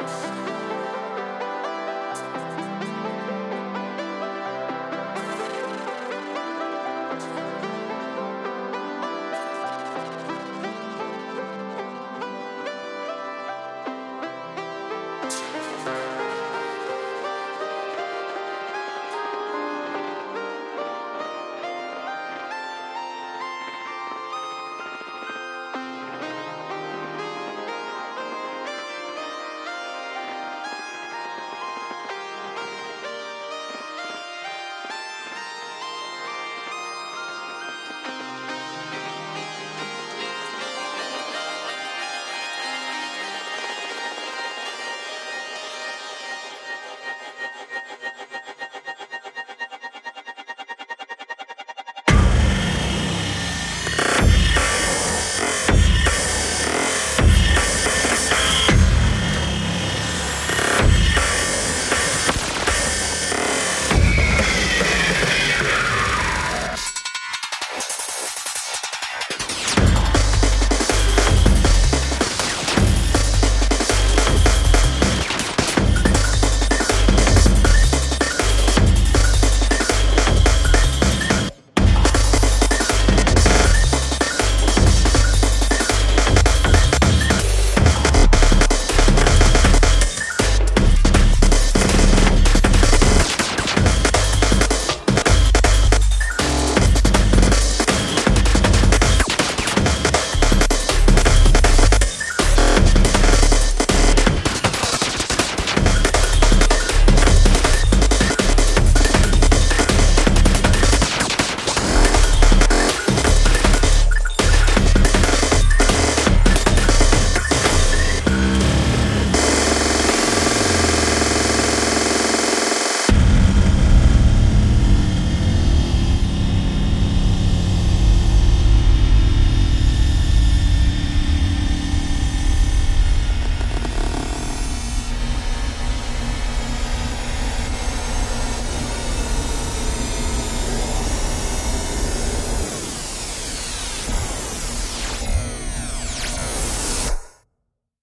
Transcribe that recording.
Bye.